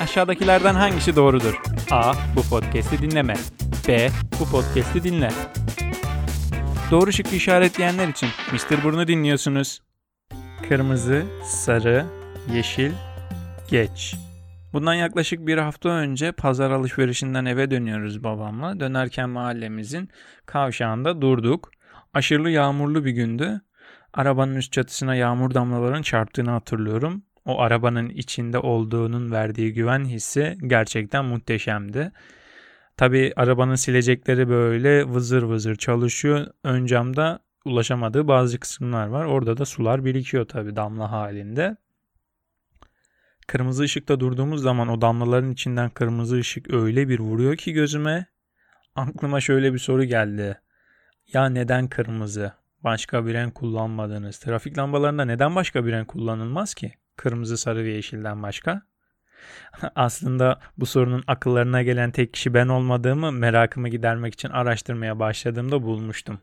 Aşağıdakilerden hangisi doğrudur? A. Bu podcast'i dinleme. B. Bu podcast'i dinle. Doğru şıkkı işaretleyenler için Mr. Burn'u dinliyorsunuz. Kırmızı, sarı, yeşil, geç. Bundan yaklaşık bir hafta önce pazar alışverişinden eve dönüyoruz babamla. Dönerken mahallemizin kavşağında durduk. Aşırı yağmurlu bir gündü. Arabanın üst çatısına yağmur damlalarının çarptığını hatırlıyorum. O arabanın içinde olduğunun verdiği güven hissi gerçekten muhteşemdi. Tabi arabanın silecekleri böyle vızır vızır çalışıyor. Ön camda ulaşamadığı bazı kısımlar var. Orada da sular birikiyor tabi damla halinde. Kırmızı ışıkta durduğumuz zaman o damlaların içinden kırmızı ışık öyle bir vuruyor ki gözüme. Aklıma şöyle bir soru geldi. Ya neden kırmızı? Başka bir renk kullanmadınız. Trafik lambalarında neden başka bir renk kullanılmaz ki? Kırmızı, sarı ve yeşilden başka? Aslında bu sorunun akıllarına gelen tek kişi ben olmadığımı merakımı gidermek için araştırmaya başladığımda bulmuştum.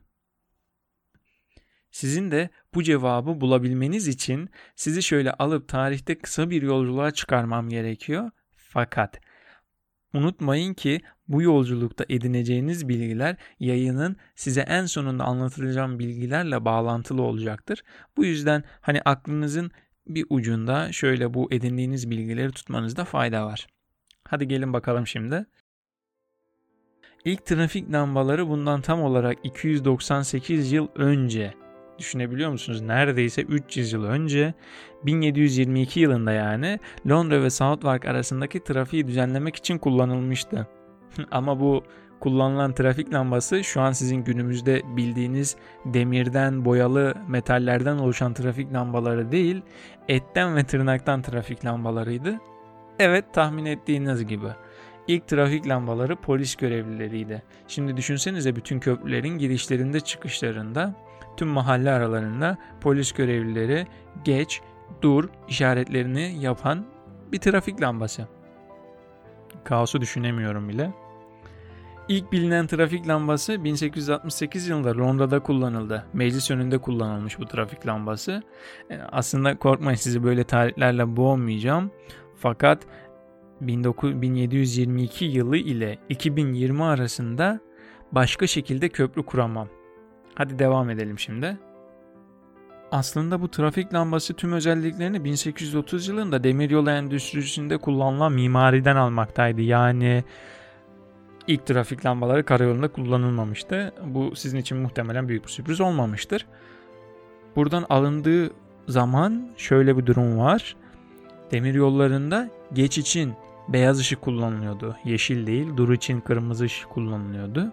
Sizin de bu cevabı bulabilmeniz için sizi şöyle alıp tarihte kısa bir yolculuğa çıkarmam gerekiyor. Fakat unutmayın ki bu yolculukta edineceğiniz bilgiler yayının size en sonunda anlatılacağım bilgilerle bağlantılı olacaktır. Bu yüzden hani aklınızın bir ucunda şöyle bu edindiğiniz bilgileri tutmanızda fayda var. Hadi gelin bakalım şimdi. İlk trafik lambaları bundan tam olarak 298 yıl önce düşünebiliyor musunuz? Neredeyse 300 yıl önce 1722 yılında yani Londra ve Southwark arasındaki trafiği düzenlemek için kullanılmıştı. Ama bu kullanılan trafik lambası şu an sizin günümüzde bildiğiniz demirden, boyalı metallerden oluşan trafik lambaları değil, etten ve tırnaktan trafik lambalarıydı. Evet tahmin ettiğiniz gibi. İlk trafik lambaları polis görevlileriydi. Şimdi düşünsenize bütün köprülerin girişlerinde çıkışlarında tüm mahalle aralarında polis görevlileri geç, dur işaretlerini yapan bir trafik lambası. Kaosu düşünemiyorum bile. İlk bilinen trafik lambası 1868 yılında Londra'da kullanıldı. Meclis önünde kullanılmış bu trafik lambası. E, aslında korkmayın sizi böyle tarihlerle boğmayacağım. Fakat 1722 yılı ile 2020 arasında başka şekilde köprü kuramam. Hadi devam edelim şimdi. Aslında bu trafik lambası tüm özelliklerini 1830 yılında demiryolu endüstrisinde kullanılan mimariden almaktaydı. Yani ilk trafik lambaları karayolunda kullanılmamıştı. Bu sizin için muhtemelen büyük bir sürpriz olmamıştır. Buradan alındığı zaman şöyle bir durum var. Demir yollarında geç için beyaz ışık kullanılıyordu. Yeşil değil, dur için kırmızı ışık kullanılıyordu.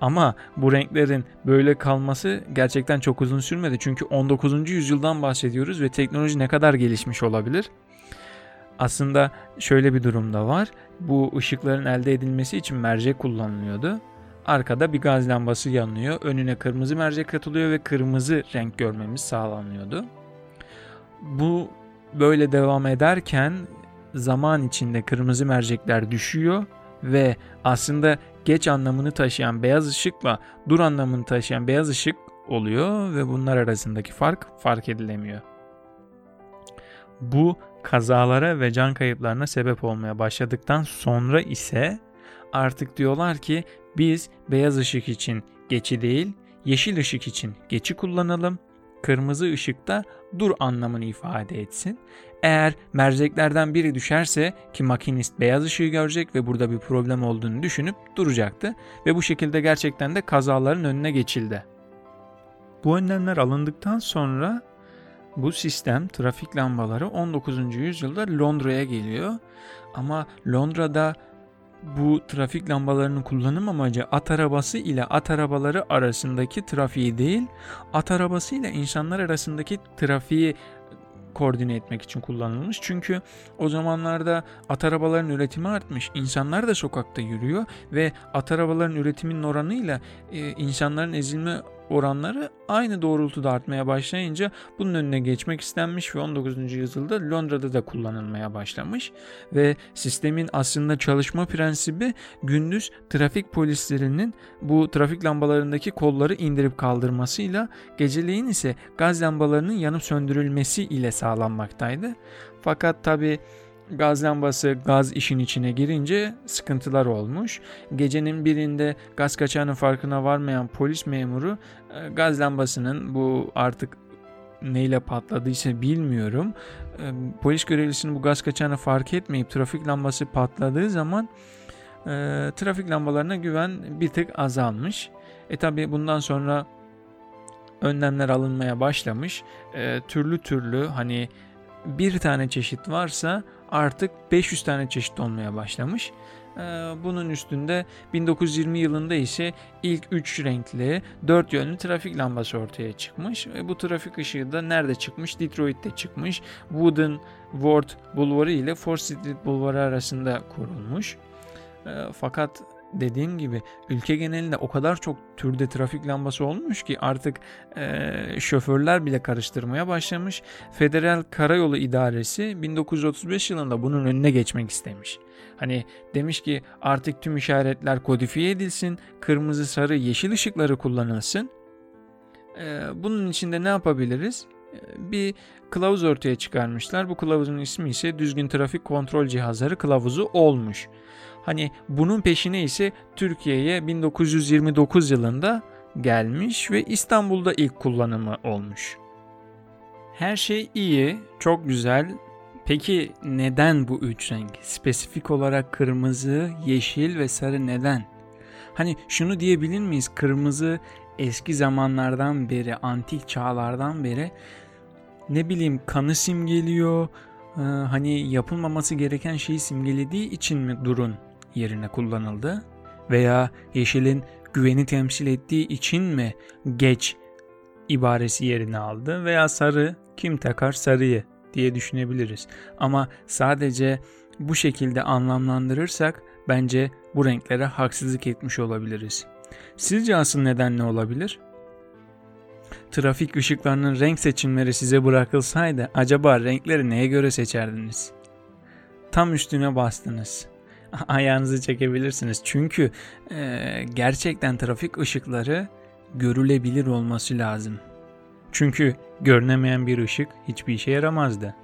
Ama bu renklerin böyle kalması gerçekten çok uzun sürmedi. Çünkü 19. yüzyıldan bahsediyoruz ve teknoloji ne kadar gelişmiş olabilir? Aslında şöyle bir durum da var. Bu ışıkların elde edilmesi için mercek kullanılıyordu. Arkada bir gaz lambası yanıyor. Önüne kırmızı mercek katılıyor ve kırmızı renk görmemiz sağlanıyordu. Bu böyle devam ederken zaman içinde kırmızı mercekler düşüyor ve aslında geç anlamını taşıyan beyaz ışıkla dur anlamını taşıyan beyaz ışık oluyor ve bunlar arasındaki fark fark edilemiyor. Bu kazalara ve can kayıplarına sebep olmaya başladıktan sonra ise artık diyorlar ki biz beyaz ışık için geçi değil, yeşil ışık için geçi kullanalım. Kırmızı ışıkta dur anlamını ifade etsin. Eğer merceklerden biri düşerse ki makinist beyaz ışığı görecek ve burada bir problem olduğunu düşünüp duracaktı ve bu şekilde gerçekten de kazaların önüne geçildi. Bu önlemler alındıktan sonra bu sistem trafik lambaları 19. yüzyılda Londra'ya geliyor. Ama Londra'da bu trafik lambalarının kullanım amacı at arabası ile at arabaları arasındaki trafiği değil, at arabası ile insanlar arasındaki trafiği koordine etmek için kullanılmış. Çünkü o zamanlarda at arabaların üretimi artmış. İnsanlar da sokakta yürüyor ve at arabaların üretiminin oranıyla e, insanların ezilme oranları aynı doğrultuda artmaya başlayınca bunun önüne geçmek istenmiş ve 19. yüzyılda Londra'da da kullanılmaya başlamış ve sistemin aslında çalışma prensibi gündüz trafik polislerinin bu trafik lambalarındaki kolları indirip kaldırmasıyla geceleyin ise gaz lambalarının yanıp söndürülmesi ile sağlanmaktaydı. Fakat tabi gaz lambası gaz işin içine girince sıkıntılar olmuş. Gecenin birinde gaz kaçağının farkına varmayan polis memuru e, gaz lambasının bu artık neyle patladıysa bilmiyorum. E, polis görevlisinin bu gaz kaçağını fark etmeyip trafik lambası patladığı zaman e, trafik lambalarına güven bir tık azalmış. E tabi bundan sonra önlemler alınmaya başlamış. E, türlü türlü hani bir tane çeşit varsa artık 500 tane çeşit olmaya başlamış. Ee, bunun üstünde 1920 yılında ise ilk 3 renkli 4 yönlü trafik lambası ortaya çıkmış. Bu trafik ışığı da nerede çıkmış? Detroit'te çıkmış. Wooden Ward Bulvarı ile Fort Street Bulvarı arasında kurulmuş. Ee, fakat dediğim gibi ülke genelinde o kadar çok türde trafik lambası olmuş ki artık e, şoförler bile karıştırmaya başlamış. Federal Karayolu İdaresi 1935 yılında bunun önüne geçmek istemiş. Hani demiş ki artık tüm işaretler kodifiye edilsin, kırmızı, sarı, yeşil ışıkları kullanılsın. E, bunun için de ne yapabiliriz? Bir kılavuz ortaya çıkarmışlar. Bu kılavuzun ismi ise Düzgün Trafik Kontrol Cihazları Kılavuzu olmuş. Hani bunun peşine ise Türkiye'ye 1929 yılında gelmiş ve İstanbul'da ilk kullanımı olmuş. Her şey iyi, çok güzel. Peki neden bu üç renk? Spesifik olarak kırmızı, yeşil ve sarı neden? Hani şunu diyebilir miyiz? Kırmızı eski zamanlardan beri, antik çağlardan beri ne bileyim kanı simgeliyor. Hani yapılmaması gereken şeyi simgelediği için mi durun yerine kullanıldı? Veya yeşilin güveni temsil ettiği için mi geç ibaresi yerini aldı? Veya sarı kim takar sarıyı diye düşünebiliriz. Ama sadece bu şekilde anlamlandırırsak bence bu renklere haksızlık etmiş olabiliriz. Sizce asıl neden ne olabilir? Trafik ışıklarının renk seçimleri size bırakılsaydı acaba renkleri neye göre seçerdiniz? Tam üstüne bastınız. ayağınızı çekebilirsiniz. Çünkü e, gerçekten trafik ışıkları görülebilir olması lazım. Çünkü görünemeyen bir ışık hiçbir işe yaramazdı.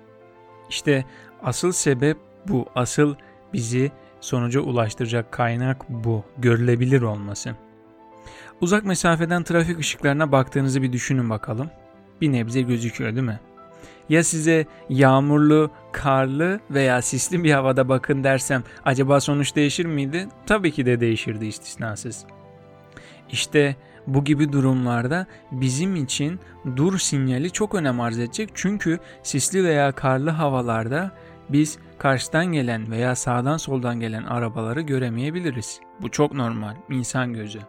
İşte asıl sebep bu. Asıl bizi sonuca ulaştıracak kaynak bu. Görülebilir olması. Uzak mesafeden trafik ışıklarına baktığınızı bir düşünün bakalım. Bir nebze gözüküyor değil mi? Ya size yağmurlu, karlı veya sisli bir havada bakın dersem acaba sonuç değişir miydi? Tabii ki de değişirdi istisnasız. İşte bu gibi durumlarda bizim için dur sinyali çok önem arz edecek. Çünkü sisli veya karlı havalarda biz karşıdan gelen veya sağdan soldan gelen arabaları göremeyebiliriz. Bu çok normal, insan gözü.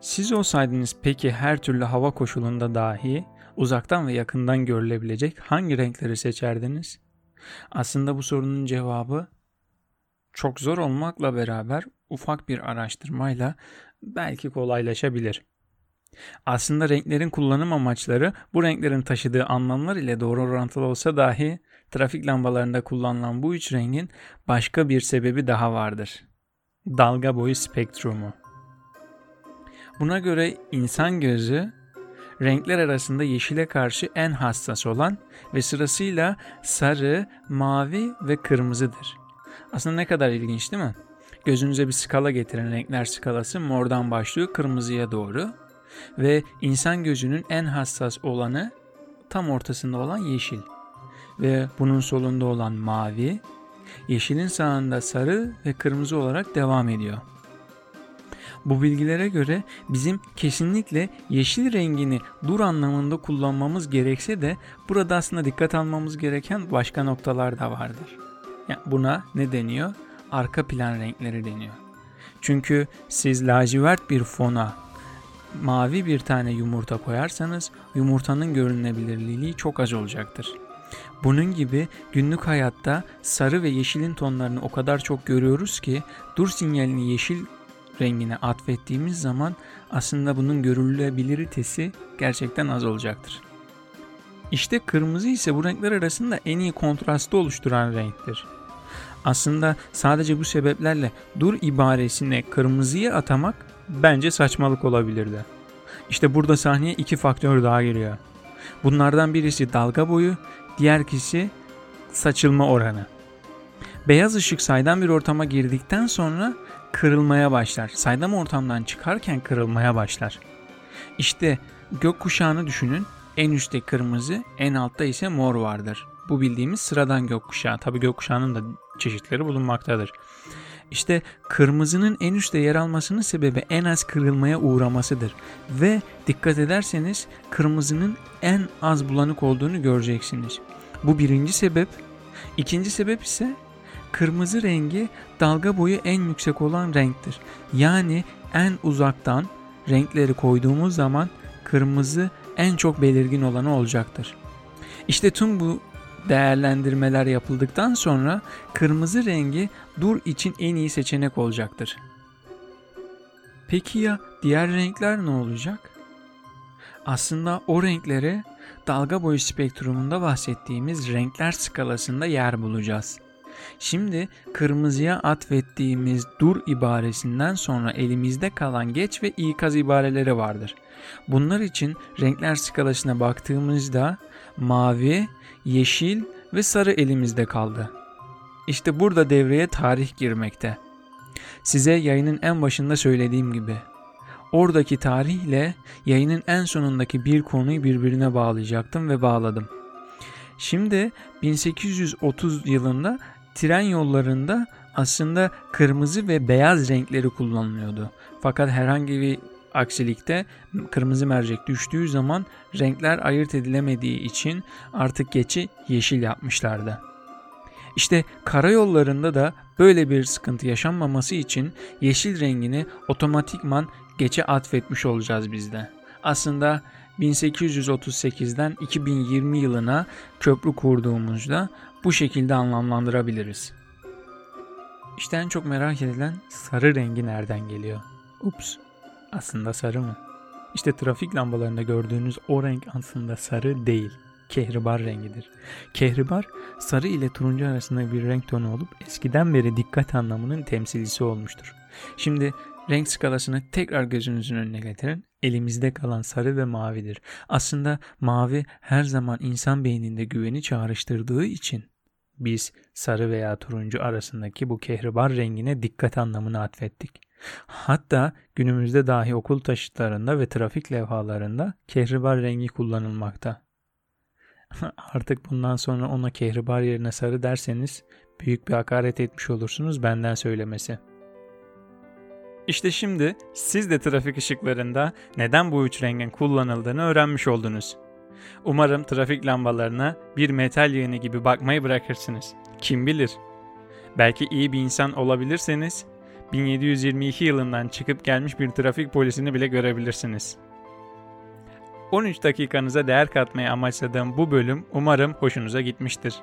Siz olsaydınız peki her türlü hava koşulunda dahi uzaktan ve yakından görülebilecek hangi renkleri seçerdiniz? Aslında bu sorunun cevabı çok zor olmakla beraber ufak bir araştırmayla belki kolaylaşabilir. Aslında renklerin kullanım amaçları bu renklerin taşıdığı anlamlar ile doğru orantılı olsa dahi trafik lambalarında kullanılan bu üç rengin başka bir sebebi daha vardır. Dalga boyu spektrumu. Buna göre insan gözü renkler arasında yeşile karşı en hassas olan ve sırasıyla sarı, mavi ve kırmızıdır. Aslında ne kadar ilginç değil mi? Gözünüze bir skala getiren renkler skalası mordan başlıyor kırmızıya doğru ve insan gözünün en hassas olanı tam ortasında olan yeşil ve bunun solunda olan mavi, yeşilin sağında sarı ve kırmızı olarak devam ediyor. Bu bilgilere göre bizim kesinlikle yeşil rengini dur anlamında kullanmamız gerekse de burada aslında dikkat almamız gereken başka noktalar da vardır. Yani buna ne deniyor? Arka plan renkleri deniyor. Çünkü siz lacivert bir fona mavi bir tane yumurta koyarsanız yumurtanın görünebilirliği çok az olacaktır. Bunun gibi günlük hayatta sarı ve yeşilin tonlarını o kadar çok görüyoruz ki dur sinyalini yeşil rengine atfettiğimiz zaman aslında bunun görülebilitesi gerçekten az olacaktır. İşte kırmızı ise bu renkler arasında en iyi kontrastı oluşturan renktir. Aslında sadece bu sebeplerle dur ibaresine kırmızıyı atamak bence saçmalık olabilirdi. İşte burada sahneye iki faktör daha giriyor. Bunlardan birisi dalga boyu, diğer kişi saçılma oranı. Beyaz ışık saydam bir ortama girdikten sonra kırılmaya başlar. Saydam ortamdan çıkarken kırılmaya başlar. İşte gökkuşağını düşünün. En üstte kırmızı, en altta ise mor vardır. Bu bildiğimiz sıradan gökkuşağı. Tabi gökkuşağının da çeşitleri bulunmaktadır. İşte kırmızının en üstte yer almasının sebebi en az kırılmaya uğramasıdır. Ve dikkat ederseniz kırmızının en az bulanık olduğunu göreceksiniz. Bu birinci sebep. İkinci sebep ise kırmızı rengi dalga boyu en yüksek olan renktir. Yani en uzaktan renkleri koyduğumuz zaman kırmızı en çok belirgin olanı olacaktır. İşte tüm bu değerlendirmeler yapıldıktan sonra kırmızı rengi dur için en iyi seçenek olacaktır. Peki ya diğer renkler ne olacak? Aslında o renkleri dalga boyu spektrumunda bahsettiğimiz renkler skalasında yer bulacağız. Şimdi kırmızıya atfettiğimiz dur ibaresinden sonra elimizde kalan geç ve ikaz ibareleri vardır. Bunlar için renkler skalasına baktığımızda mavi, yeşil ve sarı elimizde kaldı. İşte burada devreye tarih girmekte. Size yayının en başında söylediğim gibi oradaki tarihle yayının en sonundaki bir konuyu birbirine bağlayacaktım ve bağladım. Şimdi 1830 yılında tren yollarında aslında kırmızı ve beyaz renkleri kullanılıyordu. Fakat herhangi bir aksilikte kırmızı mercek düştüğü zaman renkler ayırt edilemediği için artık geçi yeşil yapmışlardı. İşte karayollarında da böyle bir sıkıntı yaşanmaması için yeşil rengini otomatikman geçe atfetmiş olacağız bizde. Aslında 1838'den 2020 yılına köprü kurduğumuzda bu şekilde anlamlandırabiliriz. İşte en çok merak edilen sarı rengi nereden geliyor? Ups, aslında sarı mı? İşte trafik lambalarında gördüğünüz o renk aslında sarı değil. Kehribar rengidir. Kehribar sarı ile turuncu arasında bir renk tonu olup eskiden beri dikkat anlamının temsilcisi olmuştur. Şimdi renk skalasını tekrar gözünüzün önüne getirin. Elimizde kalan sarı ve mavidir. Aslında mavi her zaman insan beyninde güveni çağrıştırdığı için biz sarı veya turuncu arasındaki bu kehribar rengine dikkat anlamını atfettik. Hatta günümüzde dahi okul taşıtlarında ve trafik levhalarında kehribar rengi kullanılmakta. Artık bundan sonra ona kehribar yerine sarı derseniz büyük bir hakaret etmiş olursunuz benden söylemesi. İşte şimdi siz de trafik ışıklarında neden bu üç rengin kullanıldığını öğrenmiş oldunuz. Umarım trafik lambalarına bir metal yığını gibi bakmayı bırakırsınız. Kim bilir? Belki iyi bir insan olabilirseniz 1722 yılından çıkıp gelmiş bir trafik polisini bile görebilirsiniz. 13 dakikanıza değer katmayı amaçladığım bu bölüm umarım hoşunuza gitmiştir.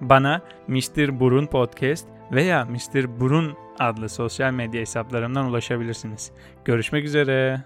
Bana Mr. Burun Podcast veya Mr. Burun adlı sosyal medya hesaplarımdan ulaşabilirsiniz. Görüşmek üzere.